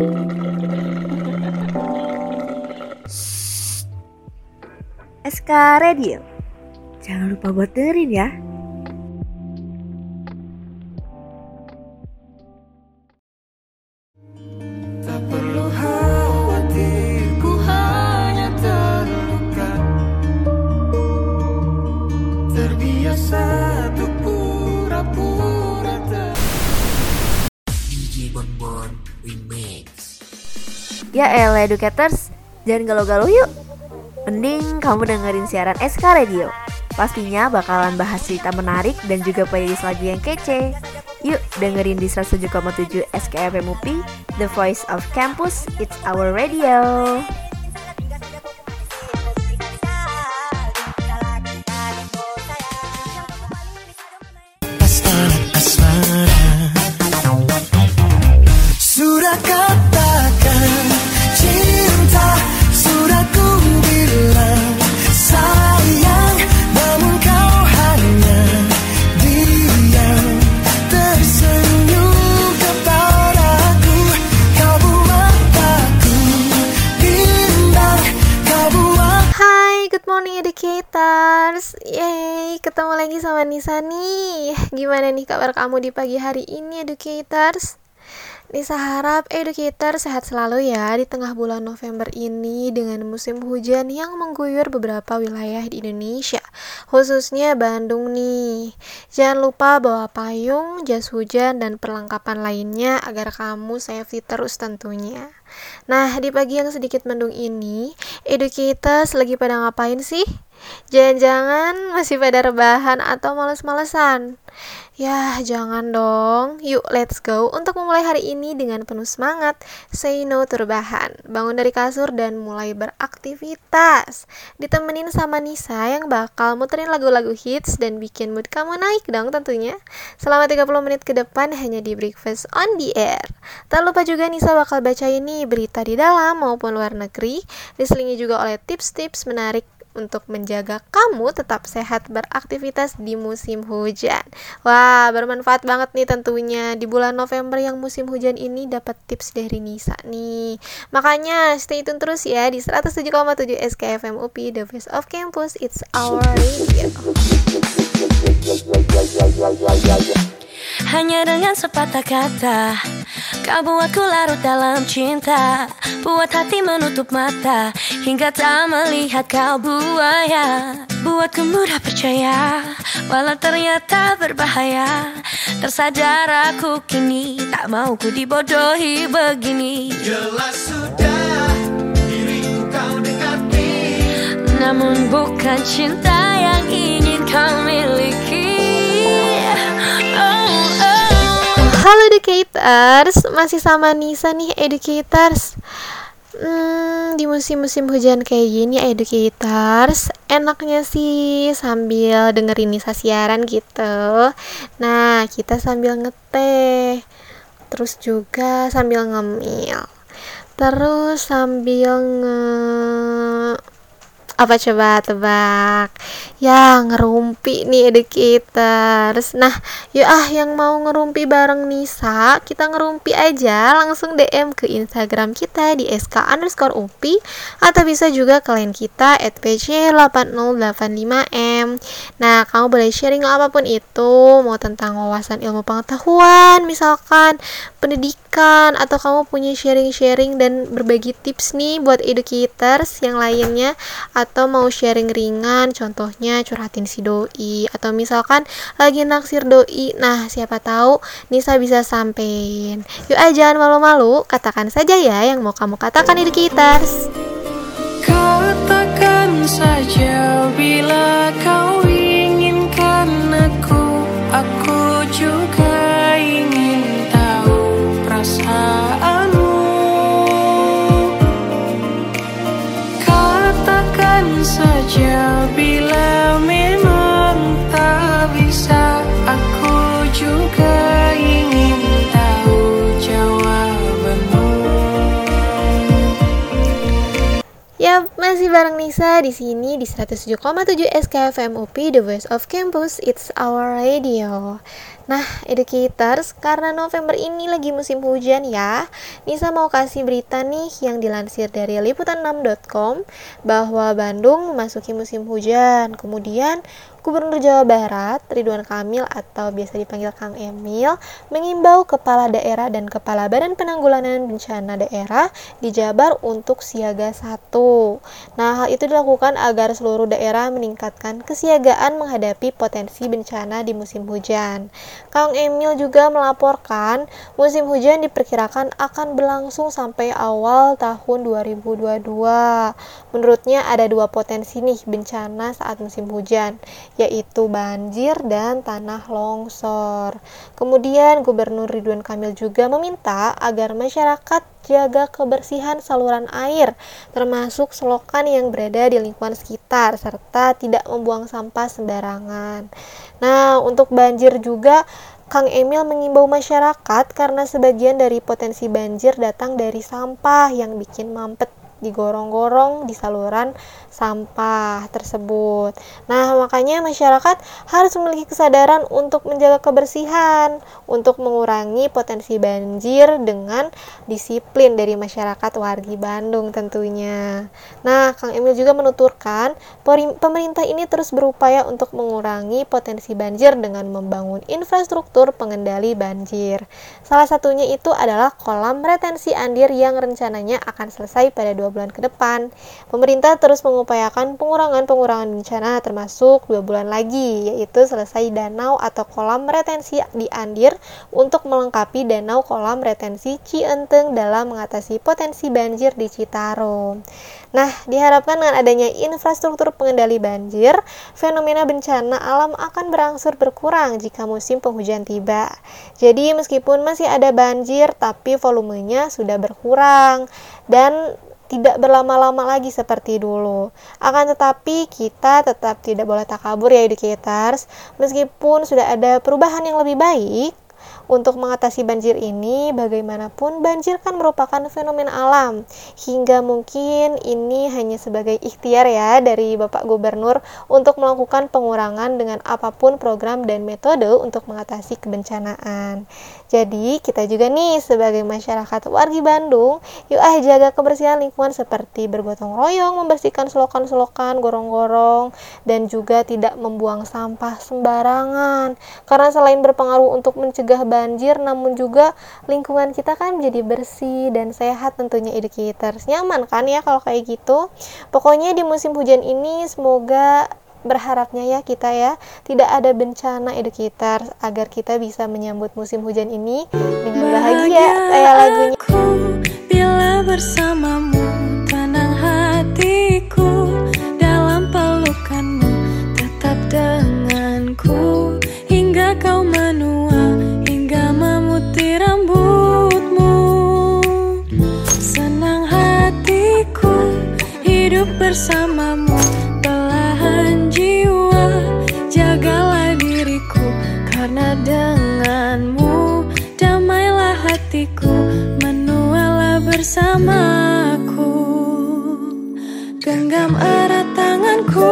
SK Radio. Jangan lupa buat dengerin ya. Elah educators, jangan galau-galau yuk. Mending kamu dengerin siaran SK Radio. Pastinya bakalan bahas cerita menarik dan juga playlist lagu yang kece. Yuk dengerin di 107,7 SKFM UPI, The Voice of Campus, It's Our Radio. Nisa nih Gimana nih kabar kamu di pagi hari ini educators? Nisa harap educator sehat selalu ya di tengah bulan November ini dengan musim hujan yang mengguyur beberapa wilayah di Indonesia, khususnya Bandung nih. Jangan lupa bawa payung, jas hujan, dan perlengkapan lainnya agar kamu safety terus tentunya. Nah, di pagi yang sedikit mendung ini, educators lagi pada ngapain sih? Jangan-jangan masih pada rebahan atau males-malesan? Ya, jangan dong. Yuk, let's go untuk memulai hari ini dengan penuh semangat. Say no to rebahan. Bangun dari kasur dan mulai beraktivitas. Ditemenin sama Nisa yang bakal muterin lagu-lagu hits dan bikin mood kamu naik dong tentunya. Selama 30 menit ke depan hanya di Breakfast on the Air. Tak lupa juga Nisa bakal baca ini berita di dalam maupun luar negeri. Diselingi juga oleh tips-tips menarik untuk menjaga kamu tetap sehat beraktivitas di musim hujan. Wah, bermanfaat banget nih tentunya di bulan November yang musim hujan ini dapat tips dari Nisa nih. Makanya stay tune terus ya di 107,7 SKFM UPI The Voice of Campus. It's our radio. Hanya dengan sepatah kata Kau buatku larut dalam cinta. Buat hati menutup mata Hingga tak melihat kau buaya. Buatku mudah percaya Walau ternyata berbahaya. Tersadar aku kini Tak mau ku dibodohi begini. Jelas sudah diriku kau dekati. Namun bukan cinta yang ingin kau miliki. Oh, oh. Halo educators, masih sama Nisa nih educators. Hmm, di musim-musim hujan kayak gini educators, enaknya sih sambil dengerin Nisa siaran gitu. Nah, kita sambil ngeteh. Terus juga sambil ngemil. Terus sambil nge apa coba tebak? Ya ngerumpi nih educators nah yuk ah yang mau ngerumpi bareng Nisa kita ngerumpi aja. Langsung DM ke Instagram kita di sk underscore upi atau bisa juga ke line kita at pc8085m nah kamu boleh sharing apa pun itu. Mau tentang wawasan ilmu pengetahuan misalkan pendidikan atau kamu punya sharing-sharing dan berbagi tips nih buat educators yang lainnya. atau mau sharing ringan contohnya curhatin si doi atau misalkan lagi naksir doi nah siapa tahu Nisa bisa sampein. Yuk aja jangan malu-malu katakan saja ya yang mau kamu katakan educators Katakan saja bila kau Nisa di sini di 107,7 SKFM UP The Voice of Campus It's Our Radio. Nah, educators, karena November ini lagi musim hujan ya, Nisa mau kasih berita nih yang dilansir dari liputan6.com bahwa Bandung memasuki musim hujan. Kemudian Gubernur Jawa Barat Ridwan Kamil atau biasa dipanggil Kang Emil mengimbau kepala daerah dan kepala Badan Penanggulangan Bencana Daerah di Jabar untuk siaga satu. Nah, hal itu dilakukan agar seluruh daerah meningkatkan kesiagaan menghadapi potensi bencana di musim hujan. Kang Emil juga melaporkan musim hujan diperkirakan akan berlangsung sampai awal tahun 2022. Menurutnya ada dua potensi nih bencana saat musim hujan yaitu banjir dan tanah longsor. Kemudian Gubernur Ridwan Kamil juga meminta agar masyarakat jaga kebersihan saluran air, termasuk selokan yang berada di lingkungan sekitar, serta tidak membuang sampah sembarangan. Nah, untuk banjir juga Kang Emil mengimbau masyarakat karena sebagian dari potensi banjir datang dari sampah yang bikin mampet digorong-gorong di saluran sampah tersebut. Nah, makanya masyarakat harus memiliki kesadaran untuk menjaga kebersihan, untuk mengurangi potensi banjir dengan disiplin dari masyarakat wargi Bandung tentunya. Nah, Kang Emil juga menuturkan, pemerintah ini terus berupaya untuk mengurangi potensi banjir dengan membangun infrastruktur pengendali banjir. Salah satunya itu adalah kolam retensi Andir yang rencananya akan selesai pada bulan ke depan. Pemerintah terus mengupayakan mengupayakan pengurangan-pengurangan bencana termasuk dua bulan lagi, yaitu selesai danau atau kolam retensi di Andir untuk melengkapi danau kolam retensi Cienteng dalam mengatasi potensi banjir di Citarum. Nah, diharapkan dengan adanya infrastruktur pengendali banjir, fenomena bencana alam akan berangsur berkurang jika musim penghujan tiba. Jadi, meskipun masih ada banjir, tapi volumenya sudah berkurang dan tidak berlama-lama lagi seperti dulu. Akan tetapi kita tetap tidak boleh takabur ya educators, meskipun sudah ada perubahan yang lebih baik, untuk mengatasi banjir ini, bagaimanapun banjir kan merupakan fenomena alam, hingga mungkin ini hanya sebagai ikhtiar ya dari Bapak Gubernur untuk melakukan pengurangan dengan apa pun program dan metode untuk mengatasi kebencanaan. Jadi, kita juga nih sebagai masyarakat wargi Bandung, yuk ah jaga kebersihan lingkungan seperti bergotong royong, membersihkan selokan-selokan, gorong-gorong, dan juga tidak membuang sampah sembarangan. Karena selain berpengaruh untuk mencegah banjir, namun juga lingkungan kita kan jadi bersih dan sehat tentunya educators. Nyaman kan ya kalau kayak gitu? Pokoknya di musim hujan ini semoga berharapnya ya kita ya tidak ada bencana educator agar kita bisa menyambut musim hujan ini dengan bahagia. Kayak lagunya aku bila bersamamu tenang hatiku dalam pelukanmu tetap denganku. Hingga kau menua hingga memutih rambutmu. Senang hatiku hidup bersamamu bersamaku. Genggam erat tanganku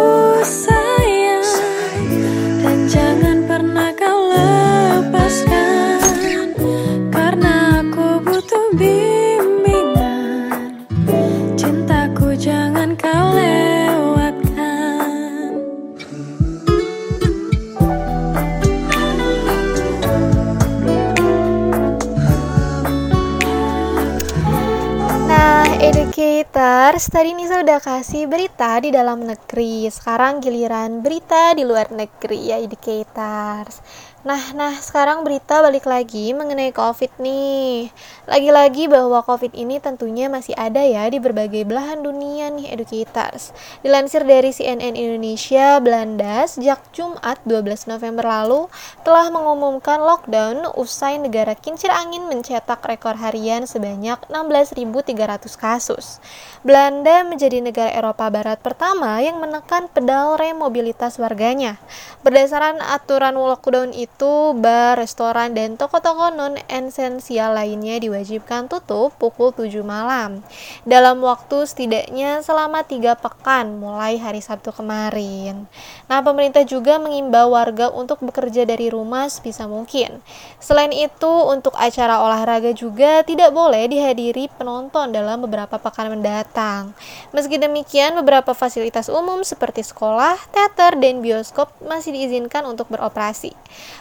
Educators, tadi Nisa udah kasih berita di dalam negeri. Sekarang giliran berita di luar negeri ya Educators. Nah, nah sekarang berita balik lagi mengenai COVID nih. Lagi-lagi bahwa COVID ini tentunya masih ada ya di berbagai belahan dunia nih educators. Dilansir dari CNN Indonesia, Belanda sejak Jumat 12 November lalu telah mengumumkan lockdown usai negara kincir angin mencetak rekor harian sebanyak 16.300 kasus. Belanda menjadi negara Eropa Barat pertama yang menekan pedal rem mobilitas warganya. Berdasarkan aturan lockdown itu yaitu bar, restoran, dan toko-toko non-esensial lainnya diwajibkan tutup pukul 7 malam dalam waktu setidaknya selama tiga pekan mulai hari Sabtu kemarin. Nah, pemerintah juga mengimbau warga untuk bekerja dari rumah sebisa mungkin. Selain itu, untuk acara olahraga juga tidak boleh dihadiri penonton dalam beberapa pekan mendatang. Meski demikian, beberapa fasilitas umum seperti sekolah, teater, dan bioskop masih diizinkan untuk beroperasi.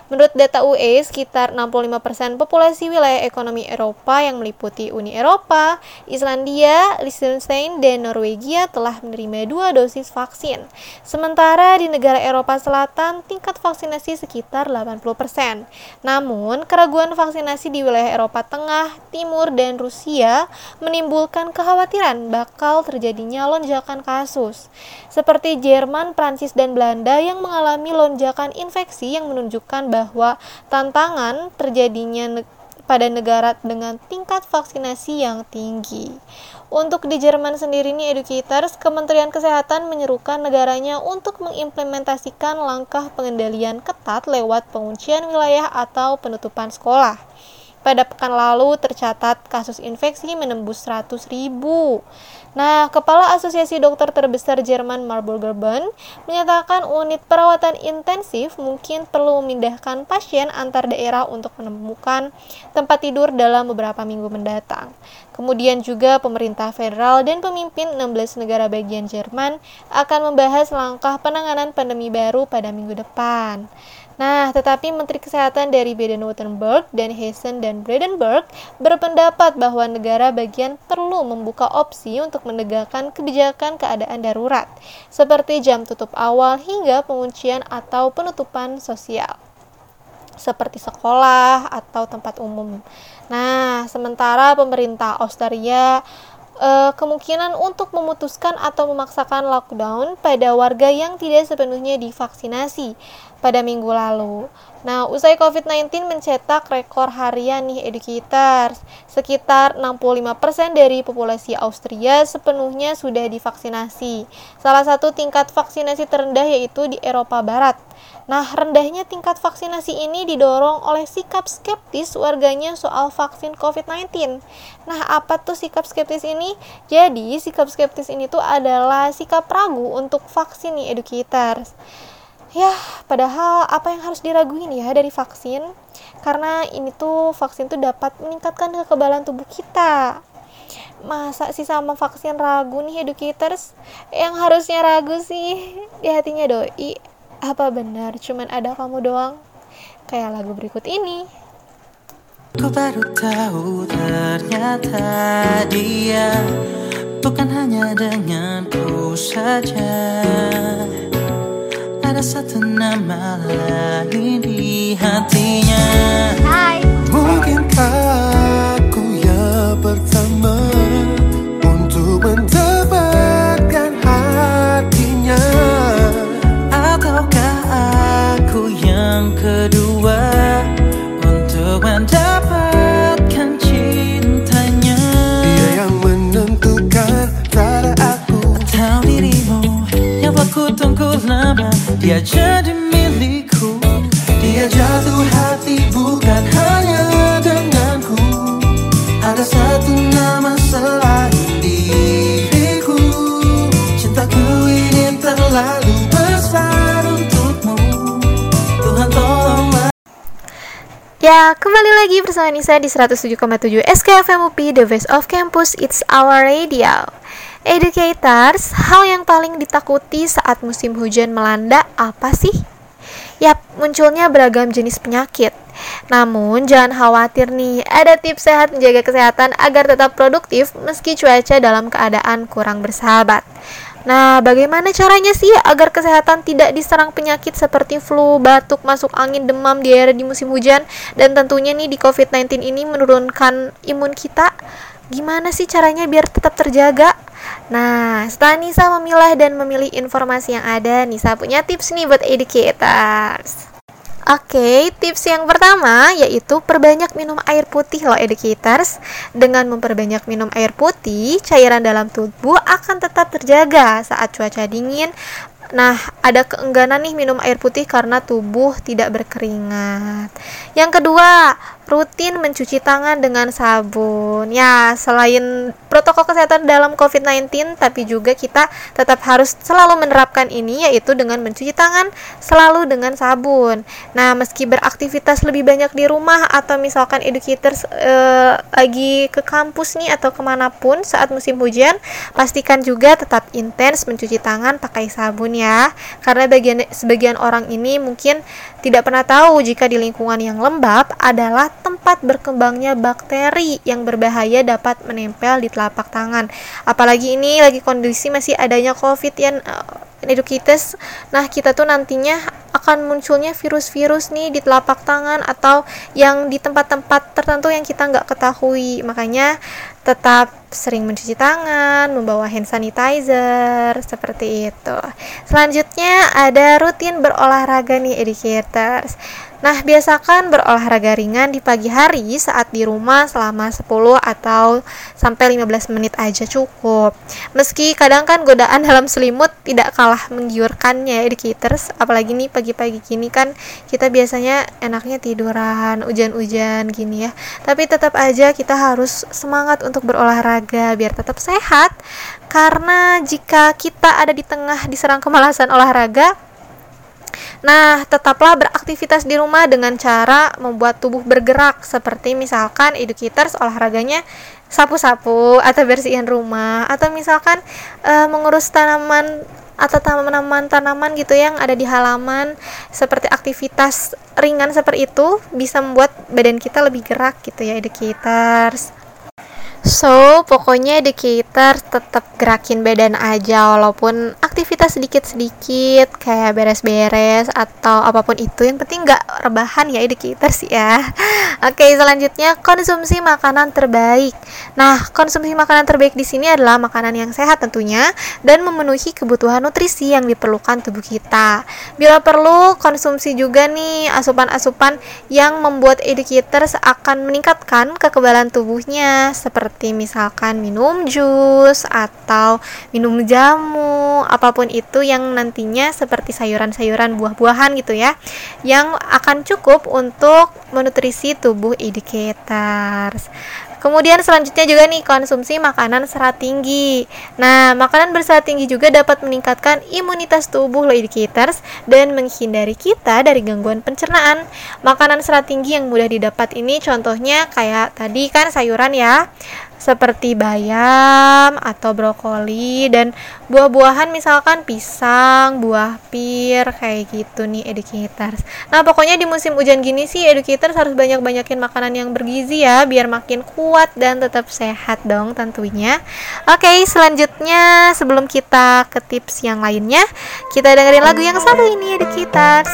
Menurut data UE, sekitar 65% populasi wilayah ekonomi Eropa yang meliputi Uni Eropa, Islandia, Liechtenstein, dan Norwegia telah menerima dua dosis vaksin. Sementara di negara Eropa Selatan, tingkat vaksinasi sekitar 80%. Namun, keraguan vaksinasi di wilayah Eropa Tengah, Timur, dan Rusia menimbulkan kekhawatiran bakal terjadinya lonjakan kasus. Seperti Jerman, Prancis, dan Belanda yang mengalami lonjakan infeksi yang menunjukkan bahwa tantangan terjadinya pada negara dengan tingkat vaksinasi yang tinggi. Untuk di Jerman sendiri nih educators, Kementerian Kesehatan menyerukan negaranya untuk mengimplementasikan langkah pengendalian ketat lewat penguncian wilayah atau penutupan sekolah. Pada pekan lalu tercatat kasus infeksi menembus 100 ribu. Nah, Kepala Asosiasi Dokter Terbesar Jerman Marburger Bund menyatakan unit perawatan intensif mungkin perlu memindahkan pasien antar daerah untuk menemukan tempat tidur dalam beberapa minggu mendatang. Kemudian juga pemerintah federal dan pemimpin 16 negara bagian Jerman akan membahas langkah penanganan pandemi baru pada minggu depan. Nah, tetapi Menteri Kesehatan dari Baden-Württemberg dan Hessen dan Brandenburg berpendapat bahwa negara bagian perlu membuka opsi untuk menegakkan kebijakan keadaan darurat, seperti jam tutup awal hingga penguncian atau penutupan sosial, seperti sekolah atau tempat umum. Nah, sementara pemerintah Austria uh, kemungkinan untuk memutuskan atau memaksakan lockdown pada warga yang tidak sepenuhnya divaksinasi pada minggu lalu. Nah, usai COVID-19 mencetak rekor harian nih educators. Sekitar 65% dari populasi Austria sepenuhnya sudah divaksinasi. Salah satu tingkat vaksinasi terendah yaitu di Eropa Barat. Nah, rendahnya tingkat vaksinasi ini didorong oleh sikap skeptis warganya soal vaksin COVID-19. Nah, apa tuh sikap skeptis ini? Jadi, sikap skeptis ini tuh adalah sikap ragu untuk vaksin nih educators. Ya, padahal apa yang harus diraguin ya dari vaksin? Karena ini tuh vaksin tuh dapat meningkatkan kekebalan tubuh kita. Masa sih sama vaksin ragu nih educators? Yang harusnya ragu sih di hatinya doi. Apa benar cuman ada kamu doang? Kayak lagu berikut ini. Ku baru tahu ternyata dia bukan hanya denganku saja ada satu nama lain di hatinya. Hai. Mungkinkah aku yang pertama Dia jadi milikku. Dia jatuh hati bukan hanya denganku. Ada satu nama selain diriku. Cintaku ini terlalu besar untukmu. Tuhan tolonglah Ya, kembali lagi bersama Nisa di 107,7 SKFM UPI, The Voice of Campus, It's Our Radio. Educators, hal yang paling ditakuti saat musim hujan melanda apa sih? Yap, munculnya beragam jenis penyakit. Namun, jangan khawatir nih, ada tips sehat menjaga kesehatan agar tetap produktif meski cuaca dalam keadaan kurang bersahabat. Nah, bagaimana caranya sih agar kesehatan tidak diserang penyakit seperti flu, batuk, masuk angin, demam, diare di musim hujan, dan tentunya nih di COVID-19 ini menurunkan imun kita? Gimana sih caranya biar tetap terjaga? Nah, setelah Nisa memilah dan memilih informasi yang ada, Nisa punya tips nih buat educators. Oke, tips yang pertama yaitu perbanyak minum air putih loh educators. Dengan memperbanyak minum air putih, cairan dalam tubuh akan tetap terjaga saat cuaca dingin Nah, ada keengganan nih minum air putih karena tubuh tidak berkeringat. Yang kedua, rutin mencuci tangan dengan sabun. Ya, selain protokol kesehatan dalam COVID-19, tapi juga kita tetap harus selalu menerapkan ini yaitu dengan mencuci tangan selalu dengan sabun. Nah, meski beraktivitas lebih banyak di rumah atau misalkan educators eh, lagi ke kampus nih atau ke mana pun saat musim hujan, pastikan juga tetap intens mencuci tangan pakai sabun ya karena bagian sebagian orang ini mungkin tidak pernah tahu jika di lingkungan yang lembab adalah tempat berkembangnya bakteri yang berbahaya dapat menempel di telapak tangan. Apalagi ini lagi kondisi masih adanya covid yang uh, educators nah kita tuh nantinya akan munculnya virus-virus nih di telapak tangan atau yang di tempat-tempat tertentu yang kita nggak ketahui makanya tetap sering mencuci tangan, membawa hand sanitizer, seperti itu. Selanjutnya ada rutin berolahraga nih educators. Nah, biasakan berolahraga ringan di pagi hari saat di rumah selama 10 atau sampai 15 menit aja cukup. Meski kadang kan godaan dalam selimut tidak kalah menggiurkan ya educators, apalagi nih pagi-pagi gini kan kita biasanya enaknya tiduran, hujan-hujan gini ya. Tapi tetap aja kita harus semangat untuk berolahraga biar tetap sehat. Karena jika kita ada di tengah diserang kemalasan olahraga, Nah, tetaplah beraktivitas di rumah dengan cara membuat tubuh bergerak seperti misalkan educators olahraganya sapu-sapu atau bersihin rumah atau misalkan e, mengurus tanaman atau tanaman-tanaman gitu yang ada di halaman seperti aktivitas ringan seperti itu bisa membuat badan kita lebih gerak gitu ya educators. So, pokoknya educator tetap gerakin badan aja walaupun aktivitas sedikit-sedikit kayak beres-beres atau apa pun itu yang penting nggak rebahan ya educator sih ya. Oke, selanjutnya konsumsi makanan terbaik. Nah, konsumsi makanan terbaik di sini adalah makanan yang sehat tentunya dan memenuhi kebutuhan nutrisi yang diperlukan tubuh kita. Bila perlu, konsumsi juga nih asupan-asupan yang membuat educators akan meningkatkan kekebalan tubuhnya seperti seperti misalkan minum jus atau minum jamu, apa pun itu yang nantinya seperti sayuran-sayuran buah-buahan gitu ya, yang akan cukup untuk menutrisi tubuh educators. Kemudian selanjutnya juga nih konsumsi makanan serat tinggi. Nah, makanan berserat tinggi juga dapat meningkatkan imunitas tubuh loh educators dan menghindari kita dari gangguan pencernaan. Makanan serat tinggi yang mudah didapat ini contohnya kayak tadi kan sayuran ya seperti bayam atau brokoli dan buah-buahan misalkan pisang, buah pir kayak gitu nih educators. Nah, pokoknya di musim hujan gini sih educators harus banyak-banyakin makanan yang bergizi ya biar makin kuat dan tetap sehat dong tentunya. Oke, selanjutnya sebelum kita ke tips yang lainnya, kita dengerin lagu yang satu ini educators.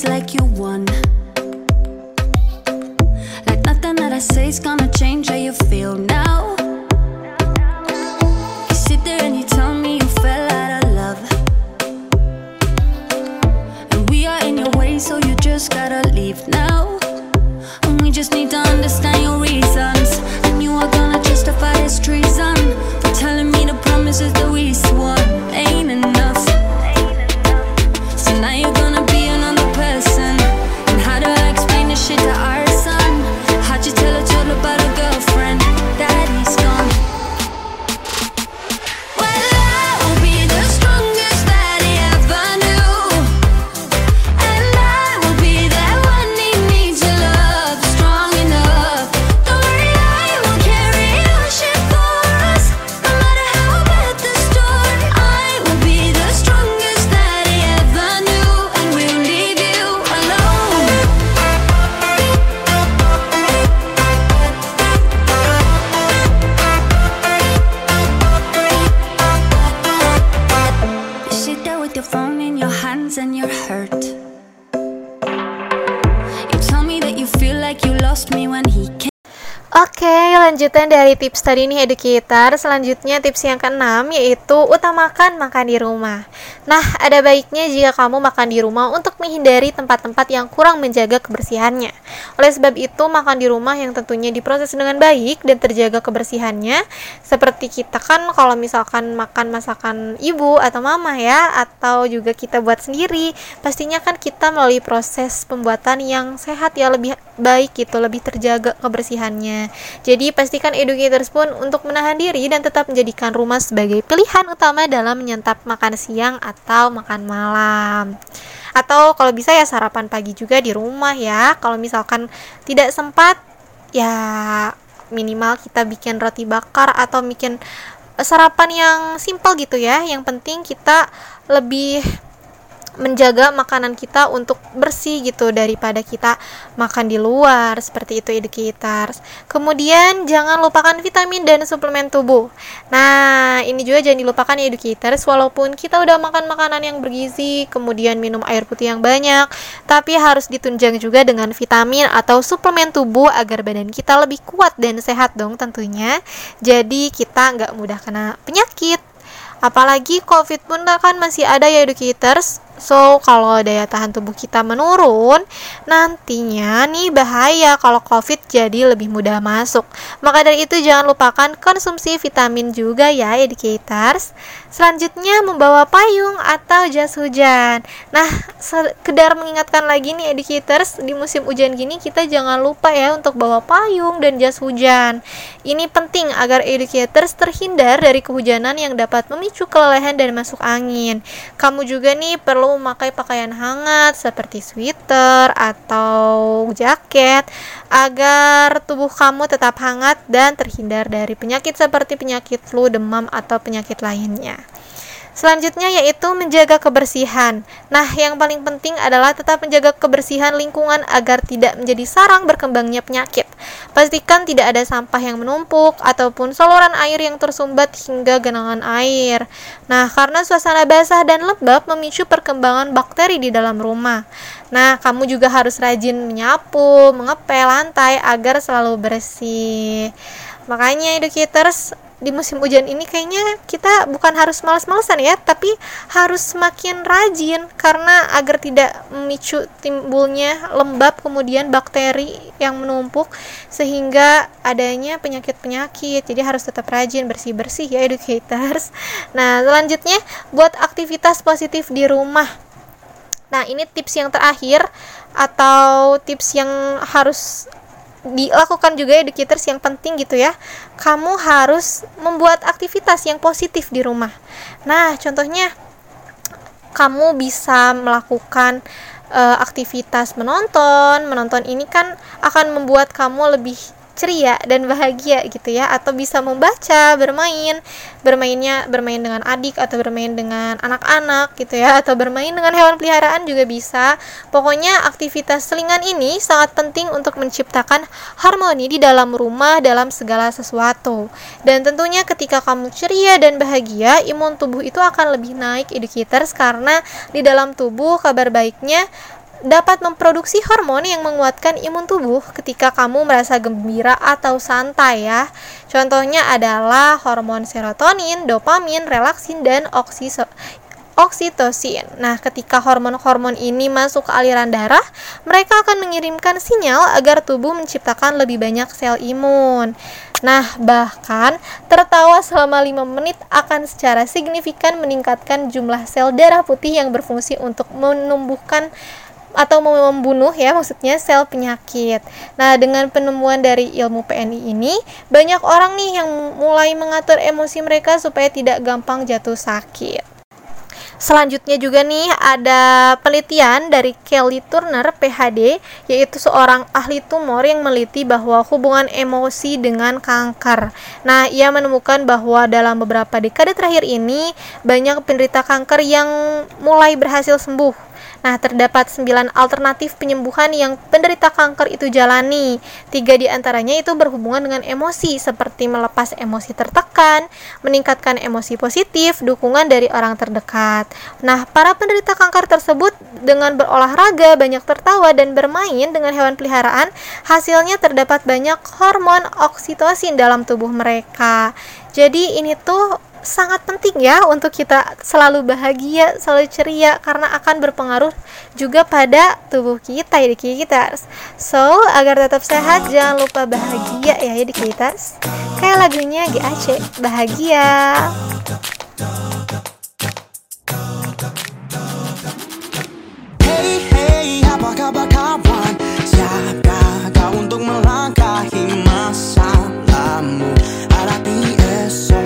You like you won. Say it's gonna change how you feel now. You sit there and you tell me you fell out of love. And we are in your way, so you just gotta leave now. And we just need to feel like you lost me when he. Oke, lanjutan dari tips tadi nih educator. Selanjutnya tips yang keenam yaitu utamakan makan di rumah. Nah, ada baiknya jika kamu makan di rumah untuk menghindari tempat-tempat yang kurang menjaga kebersihannya. Oleh sebab itu, makan di rumah yang tentunya diproses dengan baik dan terjaga kebersihannya. Seperti kita kan kalau misalkan makan masakan ibu atau mama ya, atau juga kita buat sendiri, pastinya kan kita melalui proses pembuatan yang sehat ya, lebih baik gitu, lebih terjaga kebersihannya. Jadi pastikan educators pun untuk menahan diri dan tetap menjadikan rumah sebagai pilihan utama dalam menyantap makan siang atau makan malam. Atau kalau bisa ya sarapan pagi juga di rumah ya. Kalau misalkan tidak sempat ya minimal kita bikin roti bakar atau bikin sarapan yang simple gitu ya. Yang penting kita lebih menjaga makanan kita untuk bersih gitu daripada kita makan di luar seperti itu educators kemudian jangan lupakan vitamin dan suplemen tubuh. Nah ini juga jangan dilupakan ya educators walaupun kita udah makan makanan yang bergizi kemudian minum air putih yang banyak tapi harus ditunjang juga dengan vitamin atau suplemen tubuh agar badan kita lebih kuat dan sehat dong tentunya. Jadi kita nggak mudah kena penyakit. Apalagi covid pun kan masih ada ya educators So, kalau daya tahan tubuh kita menurun, nantinya nih bahaya kalau COVID jadi lebih mudah masuk. Maka dari itu jangan lupakan konsumsi vitamin juga ya, educators. Selanjutnya membawa payung atau jas hujan. Nah, sekedar mengingatkan lagi nih educators, di musim hujan gini kita jangan lupa ya untuk bawa payung dan jas hujan. Ini penting agar educators terhindar dari kehujanan yang dapat memicu kelelahan dan masuk angin. Kamu juga nih perlu memakai pakaian hangat seperti sweater atau jaket agar tubuh kamu tetap hangat dan terhindar dari penyakit seperti penyakit flu, demam, atau penyakit lainnya. Selanjutnya yaitu menjaga kebersihan. Nah, yang paling penting adalah tetap menjaga kebersihan lingkungan agar tidak menjadi sarang berkembangnya penyakit. Pastikan tidak ada sampah yang menumpuk ataupun saluran air yang tersumbat hingga genangan air. Nah, karena suasana basah dan lembab memicu perkembangan bakteri di dalam rumah. Nah, kamu juga harus rajin menyapu, mengepel lantai agar selalu bersih. Makanya educators di musim hujan ini kayaknya kita bukan harus males-malesan ya, tapi harus semakin rajin karena agar tidak memicu timbulnya lembab kemudian bakteri yang menumpuk sehingga adanya penyakit-penyakit. Jadi harus tetap rajin bersih-bersih ya educators. Nah, selanjutnya buat aktivitas positif di rumah. Nah, ini tips yang terakhir atau tips yang harus dilakukan juga educators yang penting gitu ya kamu harus membuat aktivitas yang positif di rumah. Nah contohnya kamu bisa melakukan uh, aktivitas menonton. Menonton ini kan akan membuat kamu lebih ceria dan bahagia gitu ya. Atau bisa membaca bermain. Bermainnya bermain dengan adik atau bermain dengan anak-anak gitu ya. Atau bermain dengan hewan peliharaan juga bisa. Pokoknya aktivitas selingan ini sangat penting untuk menciptakan harmoni di dalam rumah dalam segala sesuatu. Dan tentunya ketika kamu ceria dan bahagia imun tubuh itu akan lebih naik educators. Karena di dalam tubuh kabar baiknya dapat memproduksi hormon yang menguatkan imun tubuh ketika kamu merasa gembira atau santai ya. Contohnya adalah hormon serotonin, dopamin, relaksin, dan oksiso oksitosin. Nah, ketika hormon-hormon ini masuk ke aliran darah, mereka akan mengirimkan sinyal agar tubuh menciptakan lebih banyak sel imun. Nah, bahkan tertawa selama 5 menit akan secara signifikan meningkatkan jumlah sel darah putih yang berfungsi untuk menumbuhkan atau membunuh ya maksudnya sel penyakit. Nah, dengan penemuan dari ilmu PNI ini, banyak orang nih yang mulai mengatur emosi mereka supaya tidak gampang jatuh sakit. Selanjutnya juga nih ada penelitian dari Kelly Turner PhD yaitu seorang ahli tumor yang meliti bahwa hubungan emosi dengan kanker. Nah, ia menemukan bahwa dalam beberapa dekade terakhir ini banyak penderita kanker yang mulai berhasil sembuh Nah, terdapat 9 alternatif penyembuhan yang penderita kanker itu jalani. Tiga di antaranya itu berhubungan dengan emosi, seperti melepas emosi tertekan, meningkatkan emosi positif, dukungan dari orang terdekat. Nah, para penderita kanker tersebut dengan berolahraga, banyak tertawa, dan bermain dengan hewan peliharaan, hasilnya terdapat banyak hormon oksitosin dalam tubuh mereka. Jadi ini tuh sangat penting ya untuk kita selalu bahagia, selalu ceria karena akan berpengaruh juga pada tubuh kita ya kita. So, agar tetap sehat jangan lupa bahagia ya di kita. Kayak lagunya GAC, bahagia. Hey hey apa kabar kawan Siapkah kau untuk melangkahi masalahmu Hadapi esok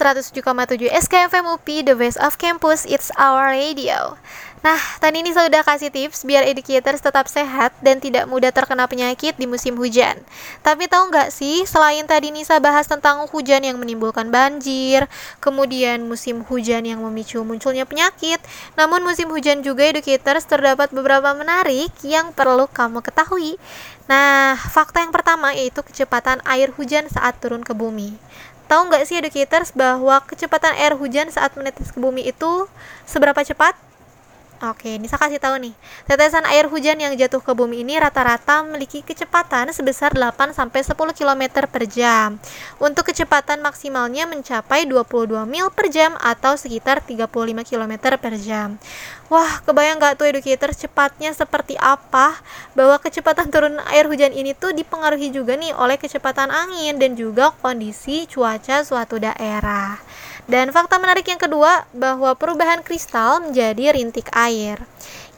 107,7 SKFM UPI The Voice of Campus It's Our Radio. Nah, tadi Nisa udah kasih tips biar educators tetap sehat dan tidak mudah terkena penyakit di musim hujan. Tapi tahu nggak sih, selain tadi Nisa bahas tentang hujan yang menimbulkan banjir Kemudian musim hujan yang memicu munculnya penyakit Namun musim hujan juga educators terdapat beberapa menarik yang perlu kamu ketahui. Nah, fakta yang pertama yaitu kecepatan air hujan saat turun ke bumi Tahu nggak sih educators bahwa kecepatan air hujan saat menetes ke bumi itu seberapa cepat? Oke, Nisa kasih tahu nih. Tetesan air hujan yang jatuh ke bumi ini rata-rata memiliki kecepatan sebesar 8 sampai 10 km per jam. Untuk kecepatan maksimalnya mencapai 22 mil per jam atau sekitar 35 km per jam. Wah, kebayang nggak tuh educators cepatnya seperti apa? Bahwa kecepatan turun air hujan ini tuh dipengaruhi juga nih oleh kecepatan angin dan juga kondisi cuaca suatu daerah. Dan fakta menarik yang kedua, bahwa perubahan kristal menjadi rintik air.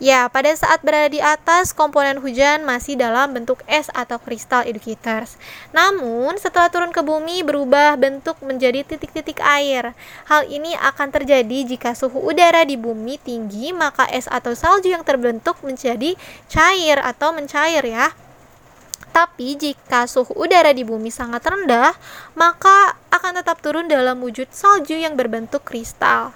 Ya, pada saat berada di atas, komponen hujan masih dalam bentuk es atau kristal educators. Namun, setelah turun ke bumi, berubah bentuk menjadi titik-titik air. Hal ini akan terjadi jika suhu udara di bumi tinggi, maka es atau salju yang terbentuk menjadi cair atau mencair ya. Tapi jika suhu udara di bumi sangat rendah, maka akan tetap turun dalam wujud salju yang berbentuk kristal.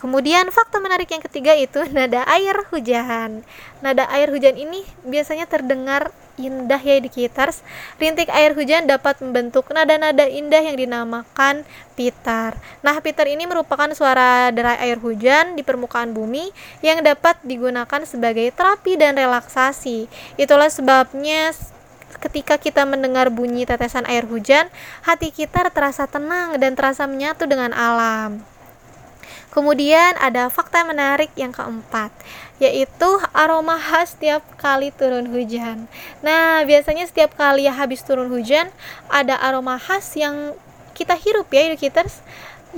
Kemudian fakta menarik yang ketiga itu nada air hujan. Nada air hujan ini biasanya terdengar indah ya educators. Rintik air hujan dapat membentuk nada-nada indah yang dinamakan pitar. Nah, pitar ini merupakan suara derai air hujan di permukaan bumi yang dapat digunakan sebagai terapi dan relaksasi. Itulah sebabnya ketika kita mendengar bunyi tetesan air hujan, hati kita terasa tenang dan terasa menyatu dengan alam. Kemudian ada fakta menarik yang keempat, yaitu aroma khas setiap kali turun hujan. Nah, biasanya setiap kali habis turun hujan, ada aroma khas yang kita hirup ya, educators,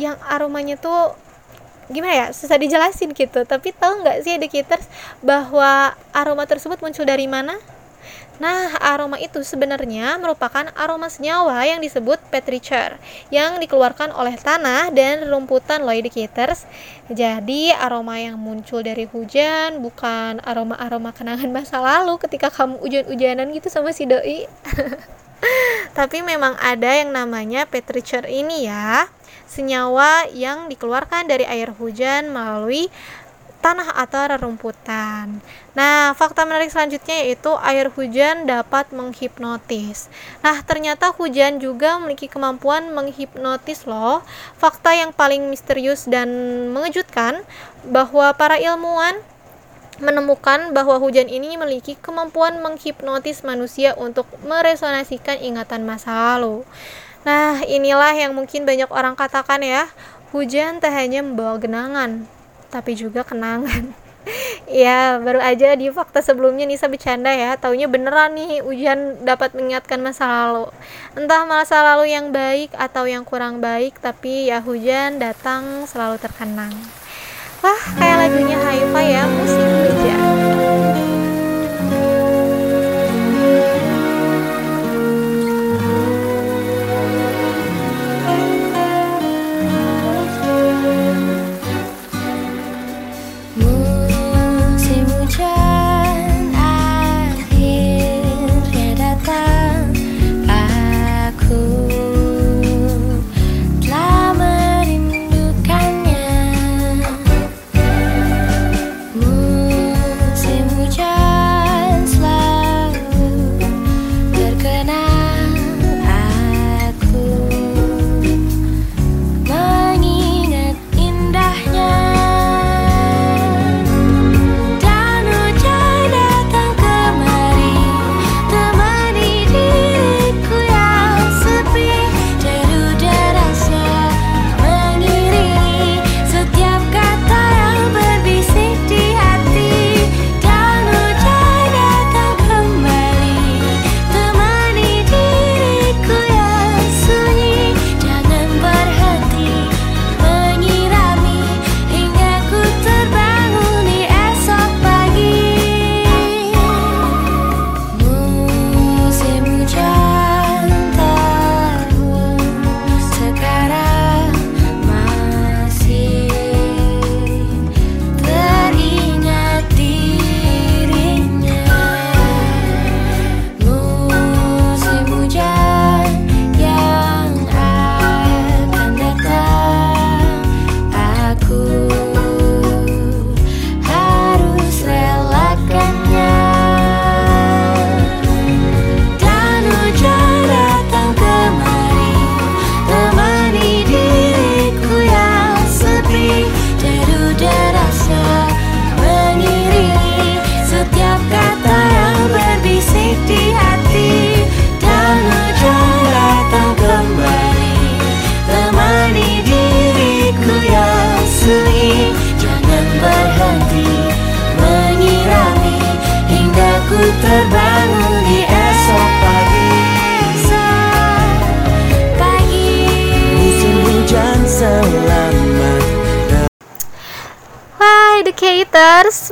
yang aromanya tuh gimana ya susah dijelasin gitu. Tapi tahu nggak sih educators bahwa aroma tersebut muncul dari mana Nah, aroma itu sebenarnya merupakan aroma senyawa yang disebut petrichor yang dikeluarkan oleh tanah dan rumputan low indicators. Jadi, aroma yang muncul dari hujan bukan aroma-aroma kenangan masa lalu ketika kamu hujan-hujanan gitu sama si doi. Tapi memang ada yang namanya petrichor ini ya, senyawa yang dikeluarkan dari air hujan melalui tanah atau rerumputan. Nah, fakta menarik selanjutnya yaitu air hujan dapat menghipnotis. Nah, ternyata hujan juga memiliki kemampuan menghipnotis loh. Fakta yang paling misterius dan mengejutkan bahwa para ilmuwan menemukan bahwa hujan ini memiliki kemampuan menghipnotis manusia untuk meresonasikan ingatan masa lalu. Nah, inilah yang mungkin banyak orang katakan ya, hujan tak hanya membawa genangan, tapi juga kenangan. ya, baru aja di fakta sebelumnya Nisa bercanda ya, taunya beneran nih hujan dapat mengingatkan masa lalu. Entah masa lalu yang baik atau yang kurang baik, tapi ya hujan datang selalu terkenang. Wah, kayak lagunya Haifa ya, musim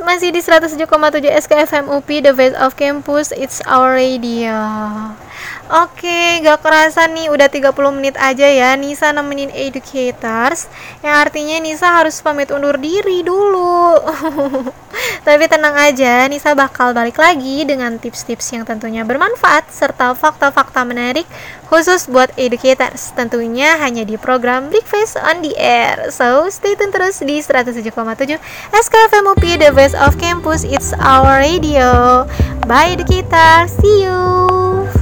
masih di 107,7 SKFM UPI The Voice of Campus, it's our radio Oke, gak kerasa nih udah 30 menit aja ya Nisa nemenin educators. Yang artinya Nisa harus pamit undur diri dulu. Tapi tenang aja, Nisa bakal balik lagi dengan tips-tips yang tentunya bermanfaat Serta fakta-fakta menarik khusus buat educators. Tentunya hanya di program Breakfast on the Air. So stay tune terus di 107,7 SKFM UP The Voice of Campus. It's our radio. Bye educators, see you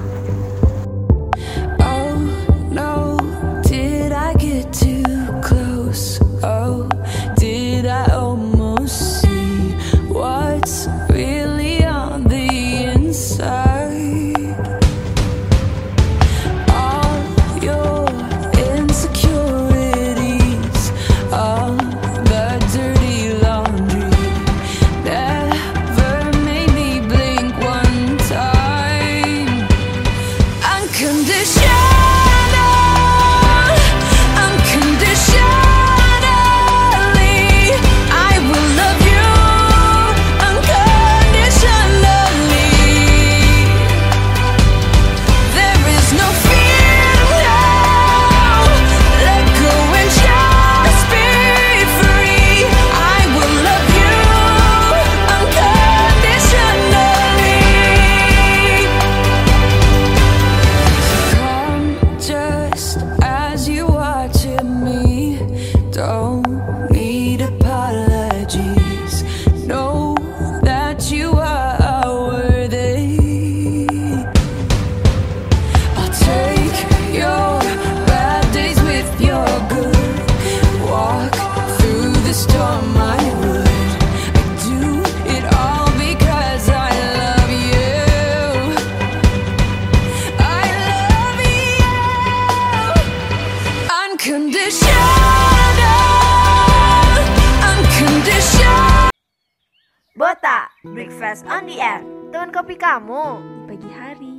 Breakfast on the Air. Teman kopi kamu. Di pagi hari.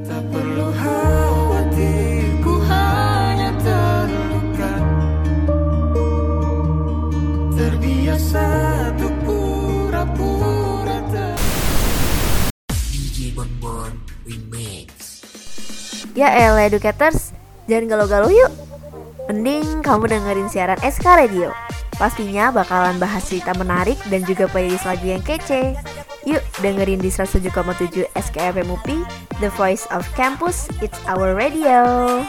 Tak perlu khawatir Ku hanya terluka. Terbiasa untuk pura-pura tak Ya elah educators, jangan galau-galau yuk. Mending kamu dengerin siaran SK Radio Pastinya bakalan bahas cerita menarik dan juga playlist lagu yang kece. Yuk dengerin di 107,7 SKFM UPI The Voice of Campus, It's Our Radio